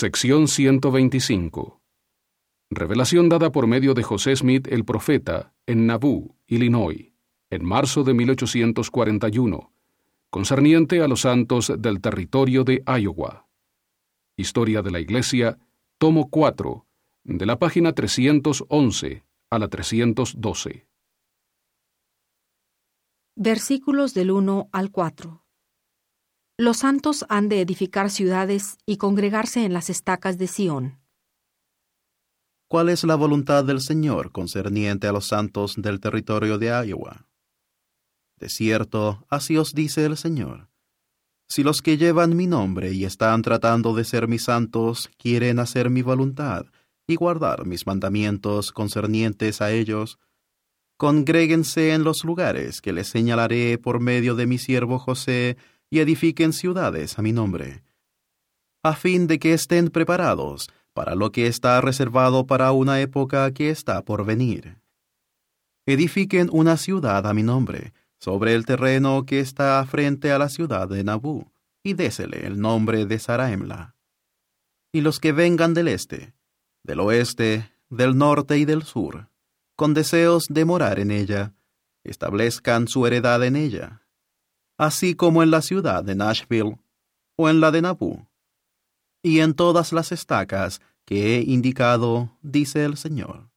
Sección 125. Revelación dada por medio de José Smith el profeta en Nauvoo, Illinois, en marzo de 1841, concerniente a los santos del territorio de Iowa. Historia de la Iglesia, tomo 4, de la página 311 a la 312. Versículos del 1 al 4. Los santos han de edificar ciudades y congregarse en las estacas de Sión. ¿Cuál es la voluntad del Señor concerniente a los santos del territorio de Iowa? De cierto, así os dice el Señor. Si los que llevan mi nombre y están tratando de ser mis santos quieren hacer mi voluntad y guardar mis mandamientos concernientes a ellos, congréguense en los lugares que les señalaré por medio de mi siervo José y edifiquen ciudades a mi nombre, a fin de que estén preparados para lo que está reservado para una época que está por venir. Edifiquen una ciudad a mi nombre, sobre el terreno que está frente a la ciudad de Nabú, y désele el nombre de Saraemla. Y los que vengan del este, del oeste, del norte y del sur, con deseos de morar en ella, establezcan su heredad en ella, así como en la ciudad de Nashville o en la de Nabú, y en todas las estacas que he indicado, dice el Señor.